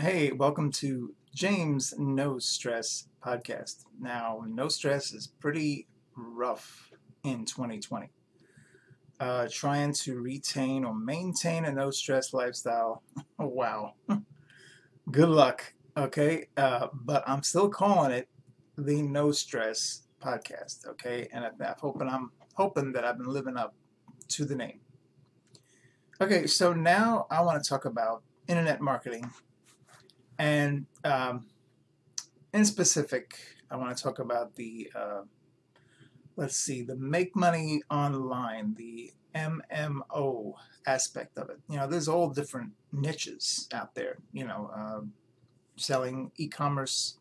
Hey, welcome to James No Stress podcast. Now, no stress is pretty rough in 2020. Uh, trying to retain or maintain a no stress lifestyle. Wow. Good luck. Okay. Uh, but I'm still calling it the No Stress podcast. Okay. And I, I'm hoping I'm hoping that I've been living up to the name. Okay. So now I want to talk about internet marketing and um, in specific, I want to talk about the, uh, let's see, the make money online, the MMO aspect of it. You know, there's all different niches out there, you know, uh, selling e-commerce,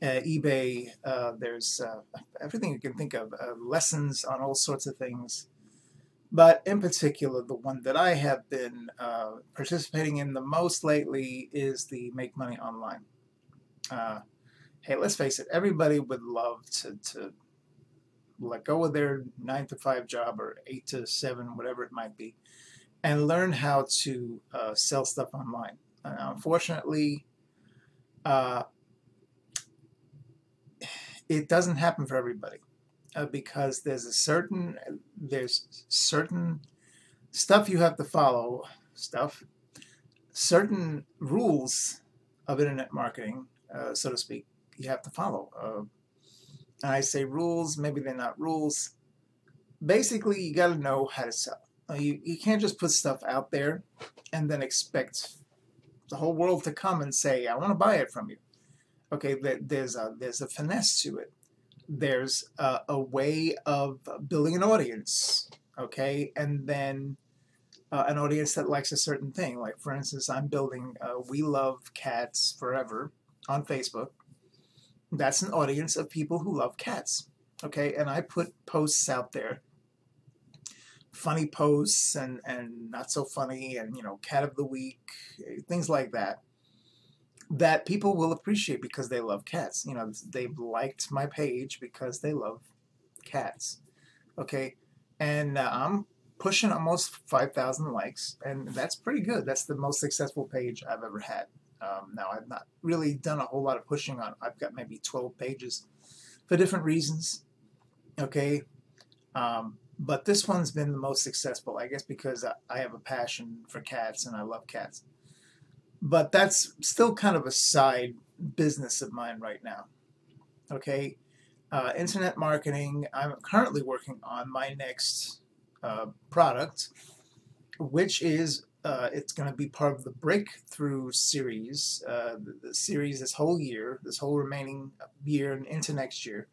uh, eBay, uh, there's uh, everything you can think of, uh, lessons on all sorts of things. But in particular, the one that I have been uh, participating in the most lately is the Make Money Online. Uh, hey, let's face it, everybody would love to, to let go of their 9 to 5 job or 8 to 7, whatever it might be, and learn how to uh, sell stuff online. unfortunately, uh, it doesn't happen for everybody uh, because there's a certain there's certain stuff you have to follow stuff certain rules of internet marketing uh, so to speak you have to follow. Uh, I say rules maybe they're not rules. Basically you got to know how to sell. Uh, you, you can't just put stuff out there and then expect the whole world to come and say I want to buy it from you. Okay there's a there's a finesse to it there's a, a, way of building an audience, okay, and then uh, an audience that likes a certain thing. Like, for instance, I'm building uh, We Love Cats Forever on Facebook. That's an audience of people who love cats, okay, and I put posts out there funny posts and, and not so funny and you know cat of the week things like that that people will appreciate because they love cats. You know, they've liked my page because they love cats. Okay, and uh, I'm pushing almost 5,000 likes, and that's pretty good. That's the most successful page I've ever had. Um, now, I've not really done a whole lot of pushing on. I've got maybe 12 pages for different reasons. Okay, um, but this one's been the most successful, I guess, because I have a passion for cats and I love cats. But that's still kind of a side business of mine right now. Okay, uh, internet marketing. I'm currently working on my next uh, product, which is uh, it's going to be part of the breakthrough series. Uh, the, the, series this whole year, this whole remaining year and into next year.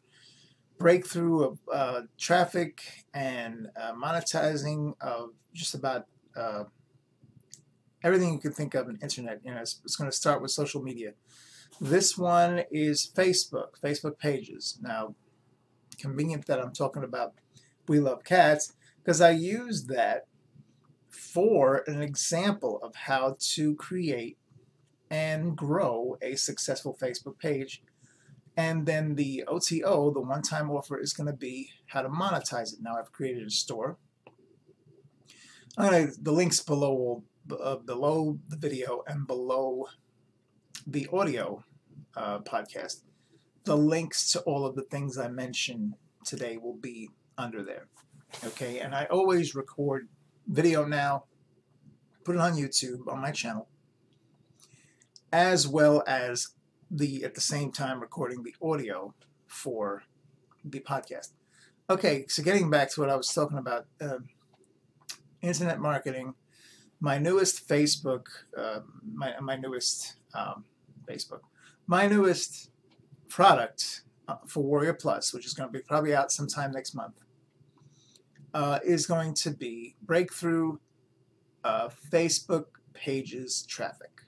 Breakthrough of uh, traffic and uh, monetizing of just about everything you can think of in internet. You know, it's, it's going to start with social media. This one is Facebook, Facebook pages. Now, convenient that I'm talking about We Love Cats because I use that for an example of how to create and grow a successful Facebook page. And then the OTO, the one-time offer, is going to be how to monetize it. Now I've created a store. Gonna, the links below will uh, below the video and below the audio uh, podcast, the links to all of the things I mentioned today will be under there. Okay, and I always record video now, put it on YouTube on my channel, as well as the at the same time recording the audio for the podcast. Okay, so getting back to what I was talking about, uh, internet marketing my newest Facebook, uh, my, my newest um, Facebook, my newest product uh, for Warrior Plus, which is going to be probably out sometime next month, uh, is going to be breakthrough uh, Facebook pages traffic.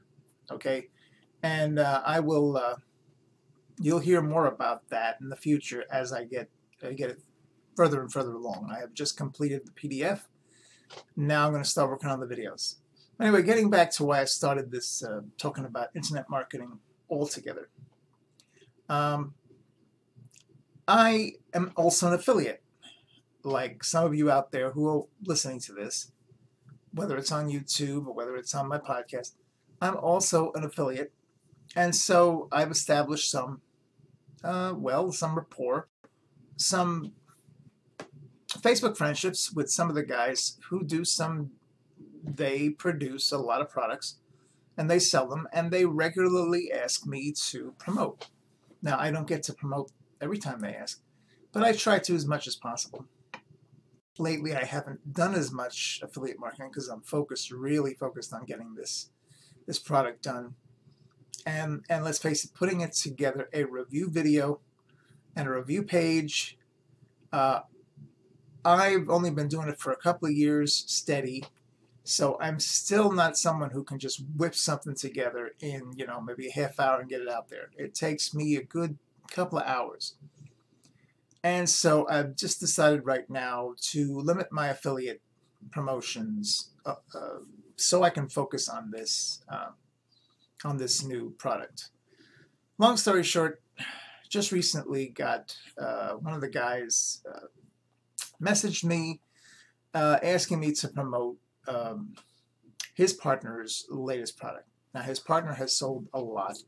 Okay, and uh, I will. Uh, you'll hear more about that in the future as I get I get it further and further along. I have just completed the PDF now I'm going to start working on the videos. Anyway, getting back to why I started this uh, talking about internet marketing altogether. Um, I am also an affiliate, like some of you out there who are listening to this, whether it's on YouTube or whether it's on my podcast. I'm also an affiliate And so I've established some, uh, well, some rapport, some Facebook friendships with some of the guys who do some, they produce a lot of products and they sell them and they regularly ask me to promote. Now, I don't get to promote every time they ask, but I try to as much as possible. Lately, I haven't done as much affiliate marketing because I'm focused, really focused on getting this this product done. And, and let's face it, putting it together a review video and a review page. Uh, I've only been doing it for a couple of years steady, so I'm still not someone who can just whip something together in, you know, maybe a half hour and get it out there. It takes me a good couple of hours. And so I've just decided right now to limit my affiliate promotions uh, uh, so I can focus on this uh, on this new product. Long story short, just recently got uh, one of the guys uh, messaged me uh, asking me to promote um, his partner's latest product. Now his partner has sold a lot.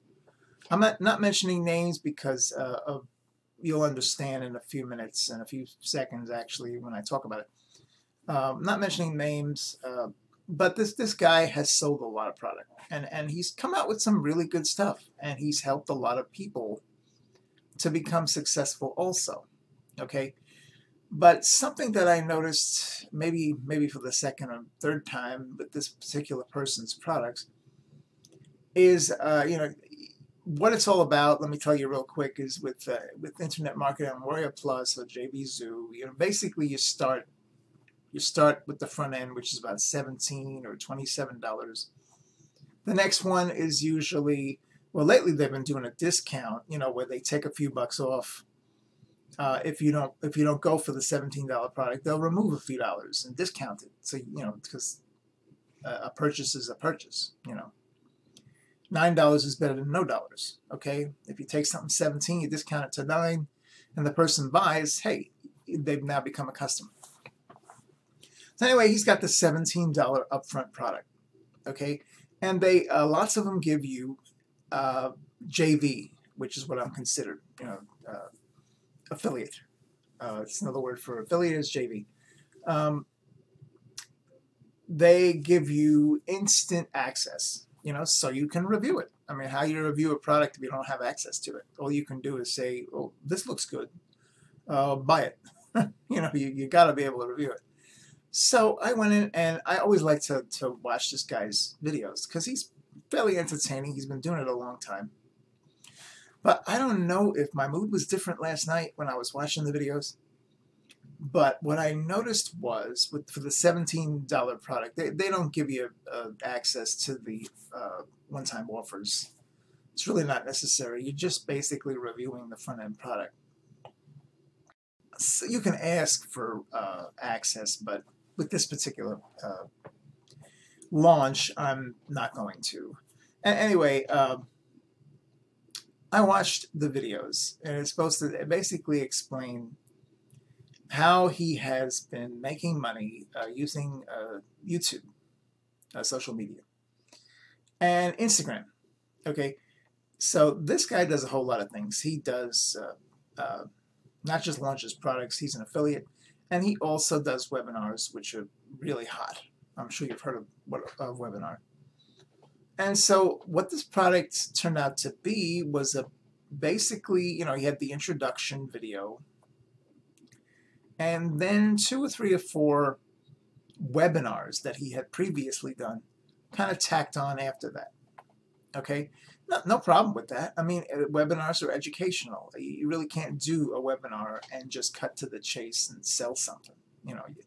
I'm not, not mentioning names because uh, of you'll understand in a few minutes, in a few seconds actually, when I talk about it. Um, not mentioning names, uh, but this this guy has sold a lot of product and and he's come out with some really good stuff and he's helped a lot of people to become successful also okay but something that I noticed maybe maybe for the second or third time with this particular person's products is uh, you know what it's all about let me tell you real quick is with uh, with internet marketing on Warrior Plus or JVZoo you know basically you start you start with the front end, which is about 17 or $27. The next one is usually, well, lately they've been doing a discount, you know, where they take a few bucks off. Uh, if you don't if you don't go for the $17 product, they'll remove a few dollars and discount it. So you know because a purchase is a purchase. You know, nine dollars is better than no dollars. Okay, if you take something 17, you discount it to nine, and the person buys, hey, they've now become a customer. So anyway, he's got the $17 upfront product, okay? And they uh, lots of them give you uh, JV, which is what I'm considered, you know, uh, affiliate. Uh, it's another word for affiliate is JV. Um, they give you instant access, you know, so you can review it. I mean, how you review a product if you don't have access to it? All you can do is say, "Oh, this looks good, uh, buy it." you know, you you got to be able to review it. So I went in and I always like to, to watch this guy's videos because he's fairly entertaining. He's been doing it a long time. But I don't know if my mood was different last night when I was watching the videos. But what I noticed was, with for the $17 product, they, they don't give you uh, access to the uh, one-time offers. It's really not necessary. You're just basically reviewing the front-end product. So you can ask for uh, access, but with this particular uh, launch, I'm not going to. anyway, uh, I watched the videos, and it's supposed to basically explain how he has been making money uh, using uh, YouTube, uh, social media, and Instagram. Okay, so this guy does a whole lot of things. He does uh, not just launches products, he's an affiliate. And he also does webinars, which are really hot. I'm sure you've heard of, what, of webinar. And so what this product turned out to be was a basically, you know, he had the introduction video and then two or three or four webinars that he had previously done kind of tacked on after that. Okay, no, no problem with that. I mean, uh, webinars are educational. You really can't do a webinar and just cut to the chase and sell something. You know, you,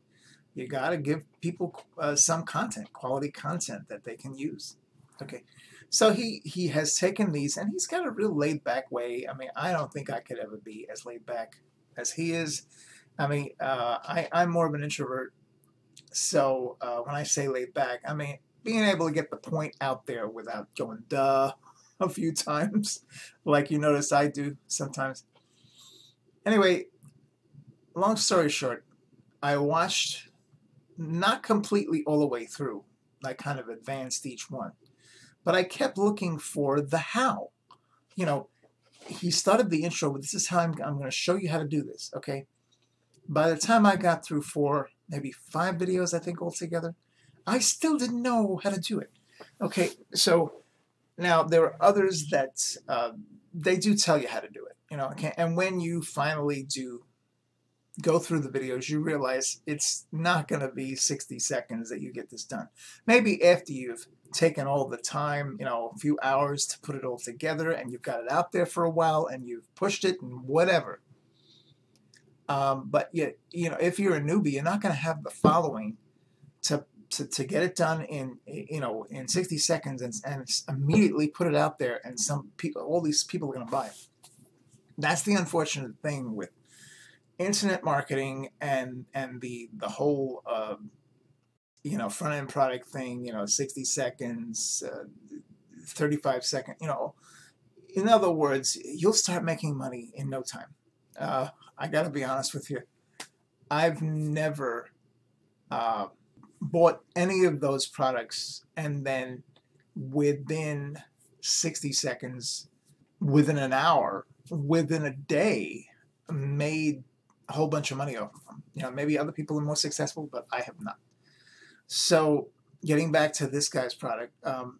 you got to give people uh, some content, quality content that they can use. Okay, so he he has taken these and he's got a real laid back way. I mean, I don't think I could ever be as laid back as he is. I mean, uh, I I'm more of an introvert, so uh, when I say laid back, I mean being able to get the point out there without going duh a few times, like you notice I do sometimes. Anyway, long story short, I watched not completely all the way through. I kind of advanced each one. But I kept looking for the how. You know, he started the intro with this is how I'm, I'm going to show you how to do this, okay? By the time I got through four, maybe five videos, I think altogether, I still didn't know how to do it. Okay, so now there are others that uh, they do tell you how to do it, you know, okay? and when you finally do go through the videos, you realize it's not going to be 60 seconds that you get this done. Maybe after you've taken all the time, you know, a few hours to put it all together and you've got it out there for a while and you've pushed it and whatever. Um, but yet, you know, if you're a newbie, you're not going to have the following to, to, to get it done in, you know, in 60 seconds and, and immediately put it out there and some people, all these people are going to buy it. That's the unfortunate thing with internet marketing and and the the whole uh, you know front end product thing you know 60 seconds uh, 35 second you know in other words you'll start making money in no time uh, I gotta be honest with you I've never uh, bought any of those products and then within 60 seconds within an hour within a day made a whole bunch of money off of them. You know, maybe other people are more successful, but I have not. So, getting back to this guy's product, um,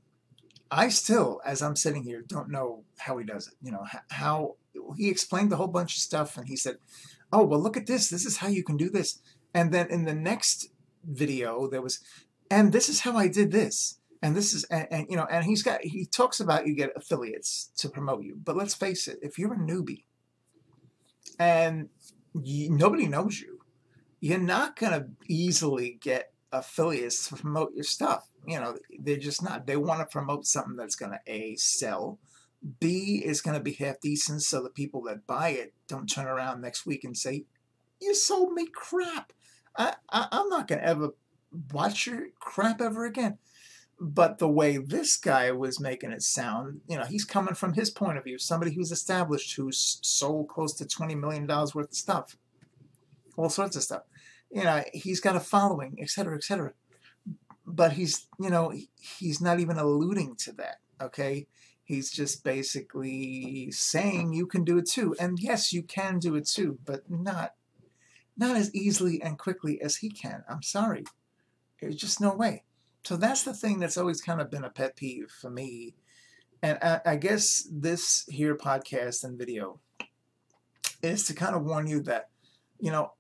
I still, as I'm sitting here, don't know how he does it. You know, how he explained a whole bunch of stuff, and he said, "Oh, well, look at this. This is how you can do this." And then in the next video, there was, "And this is how I did this." And this is, and, and you know, and he's got, he talks about you get affiliates to promote you. But let's face it, if you're a newbie, and you, nobody knows you. You're not going to easily get affiliates to promote your stuff. You know, they're just not. They want to promote something that's going to A, sell, B, is going to be half decent so the people that buy it don't turn around next week and say, You sold me crap. I, I, I'm not going to ever watch your crap ever again. But the way this guy was making it sound, you know, he's coming from his point of view, somebody who's established, who's sold close to $20 million worth of stuff, all sorts of stuff. You know, he's got a following, et cetera, et cetera. But he's, you know, he's not even alluding to that, okay? He's just basically saying you can do it too. And yes, you can do it too, but not not as easily and quickly as he can. I'm sorry. There's just no way. So that's the thing that's always kind of been a pet peeve for me. And I, I guess this here podcast and video is to kind of warn you that, you know,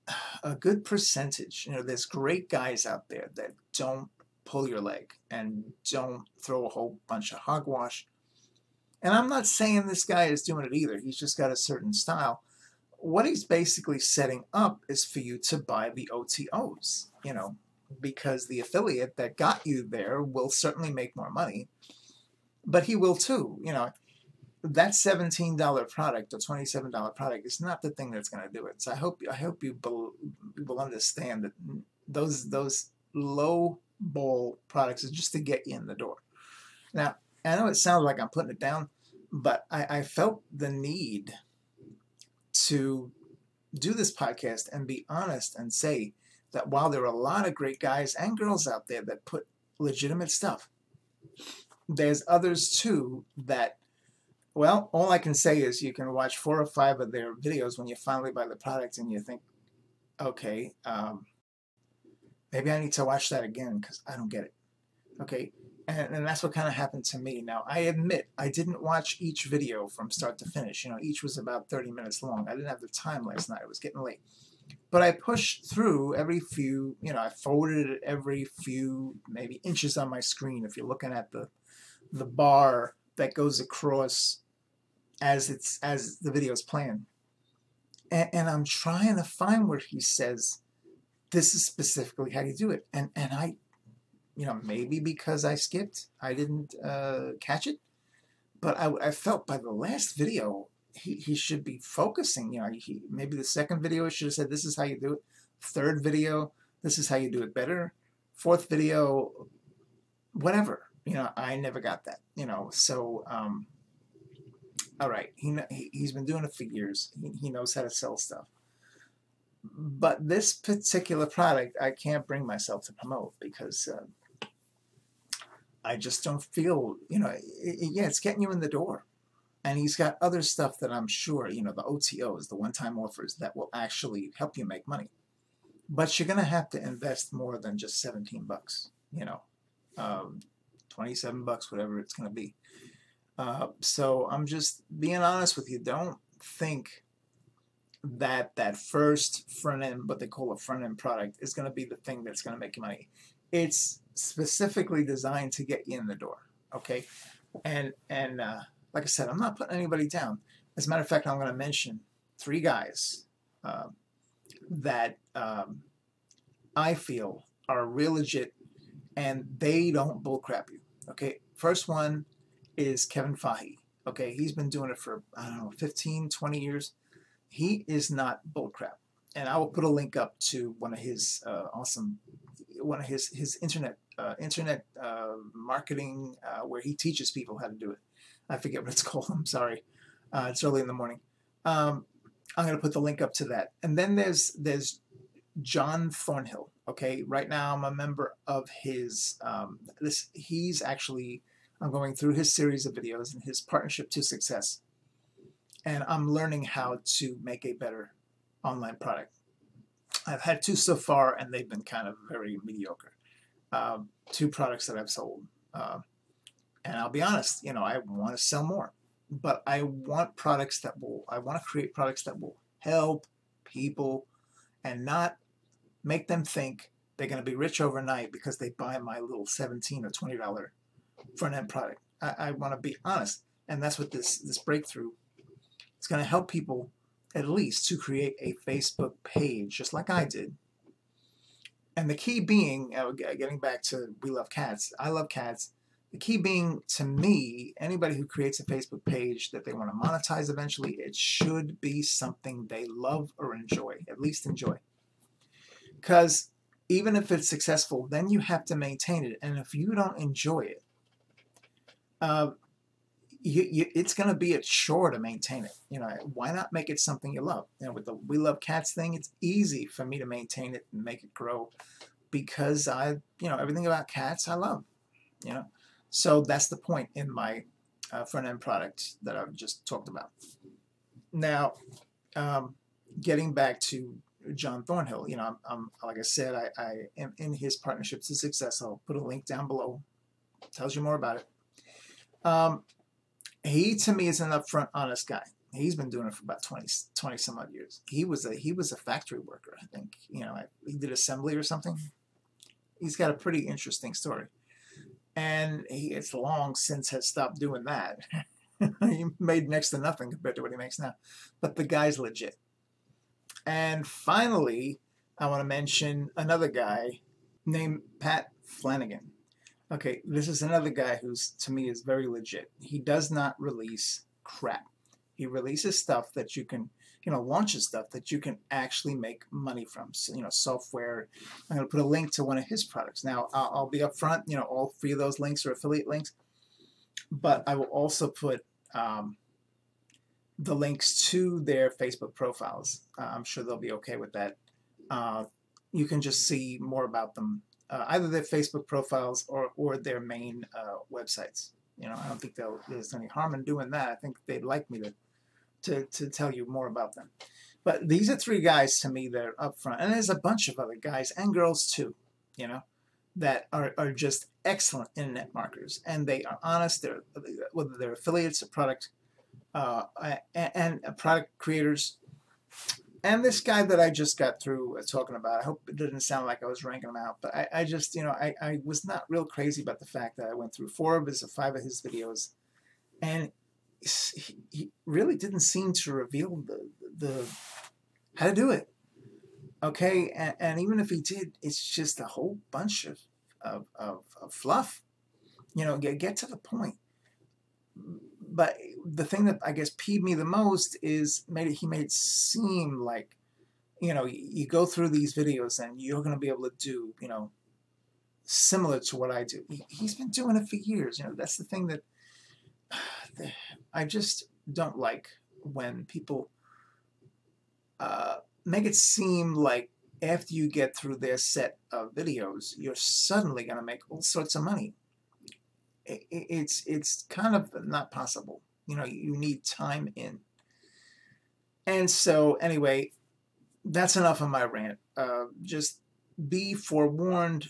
a good percentage, you know, there's great guys out there that don't pull your leg and don't throw a whole bunch of hogwash. And I'm not saying this guy is doing it either. He's just got a certain style. What he's basically setting up is for you to buy the OTOs, you know, because the affiliate that got you there will certainly make more money, but he will too. You know, that $17 product or $27 product is not the thing that's going to do it. So I hope I hope you will understand that those those low ball products is just to get you in the door. Now, I know it sounds like I'm putting it down, but I, I felt the need to do this podcast and be honest and say that while there are a lot of great guys and girls out there that put legitimate stuff, there's others too that, well, all I can say is you can watch four or five of their videos when you finally buy the product and you think, okay, um, maybe I need to watch that again because I don't get it. Okay, and, and that's what kind of happened to me. Now, I admit I didn't watch each video from start to finish. You know, each was about 30 minutes long. I didn't have the time last night. It was getting late. But I pushed through every few, you know, I forwarded it every few maybe inches on my screen if you're looking at the the bar that goes across as it's as the video is playing. And, and I'm trying to find where he says this is specifically how you do it. And and I you know, maybe because I skipped, I didn't uh, catch it. But I, I felt by the last video, he, he should be focusing. You know, he, maybe the second video should have said, this is how you do it. Third video, this is how you do it better. Fourth video, whatever. You know, I never got that. You know, so, um, all right, he, he's been doing it for years. He, he knows how to sell stuff. But this particular product, I can't bring myself to promote because uh, I just don't feel, you know, it, it, yeah, it's getting you in the door. And he's got other stuff that I'm sure, you know, the OTOs, the one-time offers that will actually help you make money. But you're going to have to invest more than just 17 bucks, you know, um, 27 bucks, whatever it's going to be. Uh, so I'm just being honest with you. Don't think that that first front end, what they call a front end product, is going to be the thing that's going to make you money. It's specifically designed to get you in the door. Okay, and and uh, like I said, I'm not putting anybody down. As a matter of fact, I'm going to mention three guys uh, that um, I feel are real legit, and they don't bullcrap you. Okay, first one is Kevin Fahey. Okay, he's been doing it for I don't know 15, 20 years. He is not bullcrap, and I will put a link up to one of his uh, awesome, one of his his internet uh, internet uh, marketing uh, where he teaches people how to do it. I forget what it's called. I'm sorry. Uh, it's early in the morning. Um, I'm going to put the link up to that. And then there's there's John Thornhill. Okay, right now I'm a member of his. Um, this he's actually I'm going through his series of videos and his partnership to success, and I'm learning how to make a better online product. I've had two so far, and they've been kind of very mediocre. Um, two products that I've sold. Uh, and I'll be honest, you know, I want to sell more, but I want products that will, I want to create products that will help people and not make them think they're going to be rich overnight because they buy my little 17 or $20 front end product. I, I want to be honest. And that's what this, this breakthrough is going to help people at least to create a Facebook page, just like I did. And the key being, uh, getting back to We Love Cats, I love cats the key being, to me, anybody who creates a Facebook page that they want to monetize eventually, it should be something they love or enjoy, at least enjoy. Because even if it's successful, then you have to maintain it. And if you don't enjoy it, uh, you, you, it's going to be a chore to maintain it. You know, why not make it something you love? You know, with the We Love Cats thing, it's easy for me to maintain it and make it grow because I, you know, everything about cats I love. You know, so that's the point in my uh, front end product that I've just talked about. Now, um, getting back to John Thornhill, you know, I'm, I'm like I said, I, I, am in his partnership to success. I'll put a link down below. Tells you more about it. Um, he to me is an upfront, honest guy. He's been doing it for about 20, 20 some odd years. He was a he was a factory worker, I think. You know, he did assembly or something. He's got a pretty interesting story and he it's long since has stopped doing that. he made next to nothing compared to what he makes now. But the guy's legit. And finally, I want to mention another guy named Pat Flanagan. Okay, this is another guy who's to me is very legit. He does not release crap. He releases stuff that you can you know, launches stuff that you can actually make money from. So, you know, software. I'm going to put a link to one of his products. Now, I'll, I'll be upfront. You know, all three of those links are affiliate links, but I will also put um, the links to their Facebook profiles. Uh, I'm sure they'll be okay with that. Uh, you can just see more about them, uh, either their Facebook profiles or, or their main uh, websites. You know, I don't think there's any harm in doing that. I think they'd like me to to, to tell you more about them. But these are three guys to me that are up front. And there's a bunch of other guys and girls too, you know, that are, are just excellent internet marketers. And they are honest, they're, whether they're affiliates or product uh, and, and product creators. And this guy that I just got through uh, talking about, I hope it didn't sound like I was ranking him out, but I, I just, you know, I, I was not real crazy about the fact that I went through four of his or five of his videos. And he really didn't seem to reveal the, the how to do it. Okay, and, and, even if he did, it's just a whole bunch of, of, of, of fluff. You know, get, get to the point. But the thing that I guess peeved me the most is made it, he made it seem like, you know, you, go through these videos and you're going to be able to do, you know, similar to what I do. He, he's been doing it for years. You know, that's the thing that I just don't like when people uh, make it seem like after you get through their set of videos, you're suddenly going to make all sorts of money. It's it's kind of not possible. You know, you need time in. And so, anyway, that's enough of my rant. Uh, just be forewarned.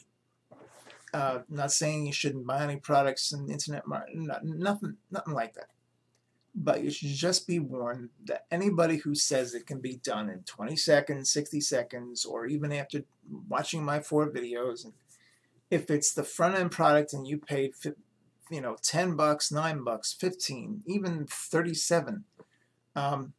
Uh, not saying you shouldn't buy any products in internet market, nothing, nothing like that. But you should just be warned that anybody who says it can be done in 20 seconds, 60 seconds, or even after watching my four videos, and if it's the front end product and you paid, you know, 10 bucks, 9 bucks, 15, even 37, um,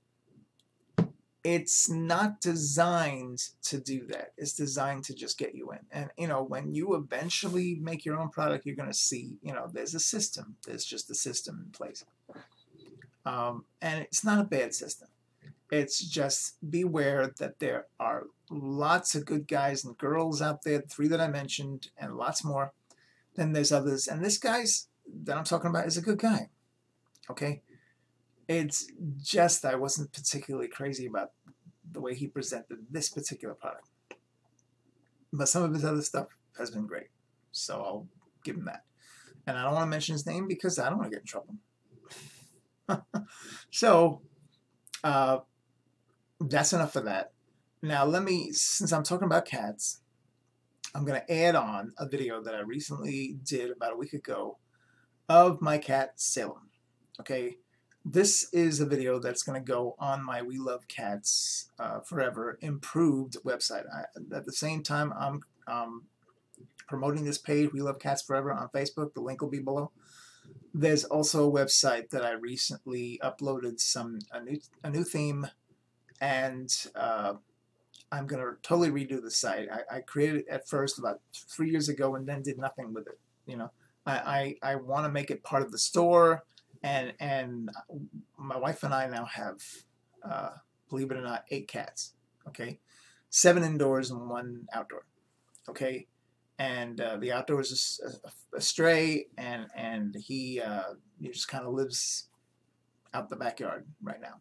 it's not designed to do that. It's designed to just get you in. And, you know, when you eventually make your own product, you're going to see, you know, there's a system. There's just a system in place. Um, and it's not a bad system. It's just beware that there are lots of good guys and girls out there, three that I mentioned, and lots more. Then there's others. And this guy's that I'm talking about is a good guy. Okay? It's just I wasn't particularly crazy about the way he presented this particular product. But some of his other stuff has been great. So I'll give him that. And I don't want to mention his name because I don't want to get in trouble. so uh, that's enough for that. Now let me, since I'm talking about cats, I'm going to add on a video that I recently did about a week ago of my cat Salem. Okay, this is a video that's going to go on my We Love Cats uh, Forever improved website. I, at the same time, I'm um, promoting this page, We Love Cats Forever, on Facebook. The link will be below. There's also a website that I recently uploaded some a new a new theme, and uh, I'm going to totally redo the site. I, I created it at first about three years ago and then did nothing with it. You know, I I, I want to make it part of the store and and my wife and I now have, uh, believe it or not, eight cats. Okay, seven indoors and one outdoor. Okay, and uh, the outdoors is a, a, stray, and and he uh, he just kind of lives out the backyard right now,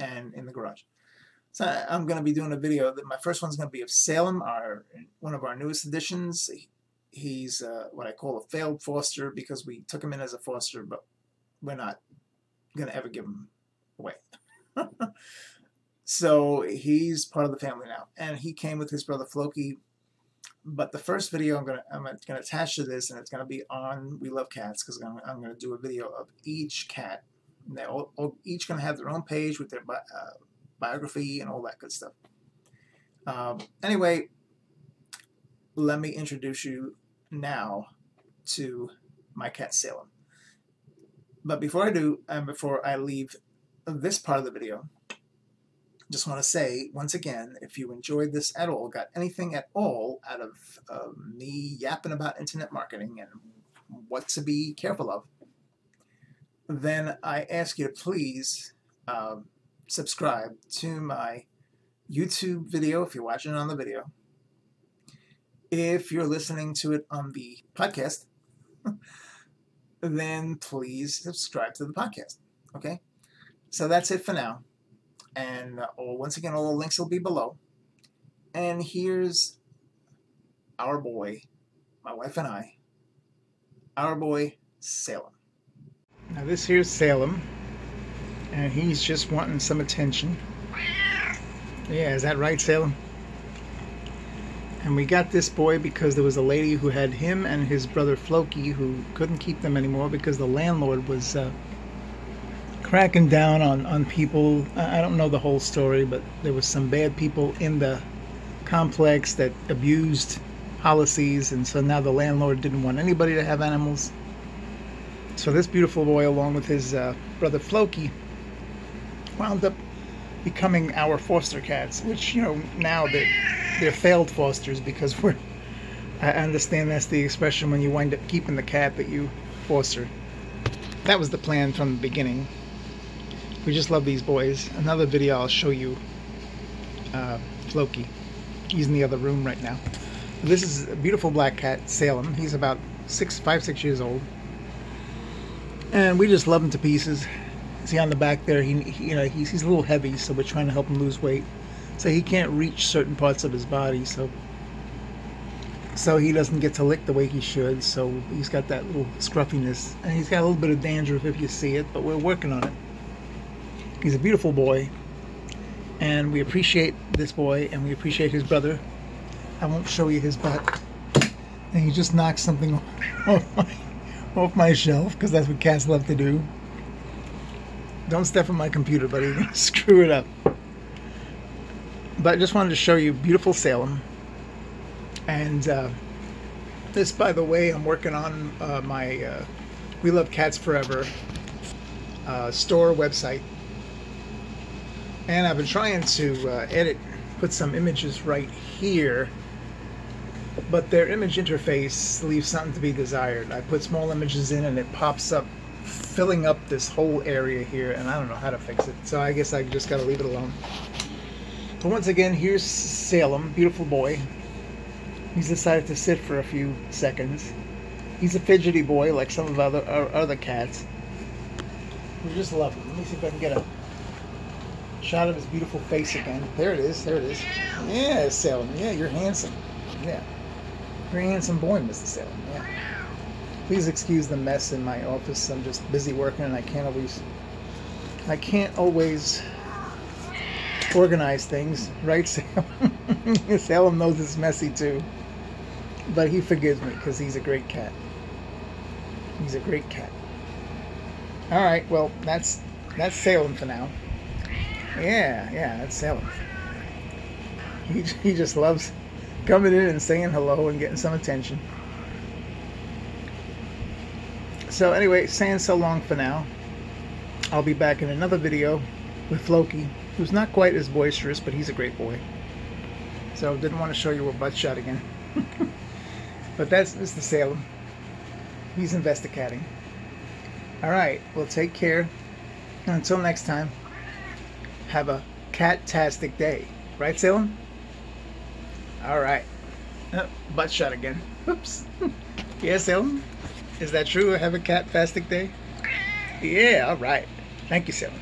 and in the garage. So I'm going to be doing a video. That my first one's going to be of Salem, our one of our newest additions. He's uh, what I call a failed foster because we took him in as a foster, but we're not going to ever give him away. so he's part of the family now. And he came with his brother Floki. But the first video I'm to I'm to attach to this, and it's to be on We Love Cats, because I'm, I'm to do a video of each cat. And they're all, all, each to have their own page with their bi uh, biography and all that good stuff. Um, anyway, let me introduce you now to my cat Salem. But before I do, and before I leave this part of the video, just want to say, once again, if you enjoyed this at all, got anything at all out of uh, me yapping about internet marketing and what to be careful of, then I ask you to please uh, subscribe to my YouTube video if you're watching it on the video. If you're listening to it on the podcast, then please subscribe to the podcast. Okay? So that's it for now. And uh, once again, all the links will be below. And here's our boy, my wife and I, our boy, Salem. Now this here's Salem. And he's just wanting some attention. Yeah, is that right, Salem? And we got this boy because there was a lady who had him and his brother Floki who couldn't keep them anymore because the landlord was uh, cracking down on, on people. I don't know the whole story, but there was some bad people in the complex that abused policies, and so now the landlord didn't want anybody to have animals. So this beautiful boy, along with his uh, brother Floki, wound up becoming our foster cats, which you know now they're they're failed fosters because we're. I understand that's the expression when you wind up keeping the cat that you foster. That was the plan from the beginning. We just love these boys. Another video I'll show you. Uh, Floki. He's in the other room right now. This is a beautiful black cat, Salem. He's about six, five, six years old, and we just love him to pieces. See on the back there, he, he you know he's, he's a little heavy, so we're trying to help him lose weight. So he can't reach certain parts of his body. So so he doesn't get to lick the way he should. So he's got that little scruffiness, and he's got a little bit of dandruff if you see it. But we're working on it. He's a beautiful boy, and we appreciate this boy, and we appreciate his brother. I won't show you his butt. And he just knocked something off my, off my shelf because that's what cats love to do. Don't step on my computer, buddy. Screw it up. But I just wanted to show you beautiful Salem. And uh, this, by the way, I'm working on uh, my uh, We Love Cats Forever uh, store website. And I've been trying to uh, edit, put some images right here. But their image interface leaves something to be desired. I put small images in and it pops up filling up this whole area here and I don't know how to fix it. So I guess I just got to leave it alone. But once again, here's Salem, beautiful boy. He's decided to sit for a few seconds. He's a fidgety boy like some of other our other cats. We just love him. Let me see if I can get a shot of his beautiful face again. There it is. There it is. Yeah, Salem. Yeah, you're handsome. Yeah. You're a handsome boy, Mr. Salem. Yeah. Please excuse the mess in my office. I'm just busy working and I can't always I can't always organize things, right, Salem? Salem knows it's messy too. But he forgives me because he's a great cat. He's a great cat. All right, well, that's that's Salem for now. Yeah, yeah, that's Salem. He, he just loves coming in and saying hello and getting some attention. So anyway, saying so long for now. I'll be back in another video with Floki, who's not quite as boisterous, but he's a great boy. So didn't want to show you a butt shot again. but that's Mr. Salem. He's investigating. All right, well, take care. Until next time, have a cat-tastic day. Right, Salem? All right. Oh, butt shot again. Oops. yeah, Salem? Is that true? Have a cat-tastic day? Yeah, all right. Thank you, Salem.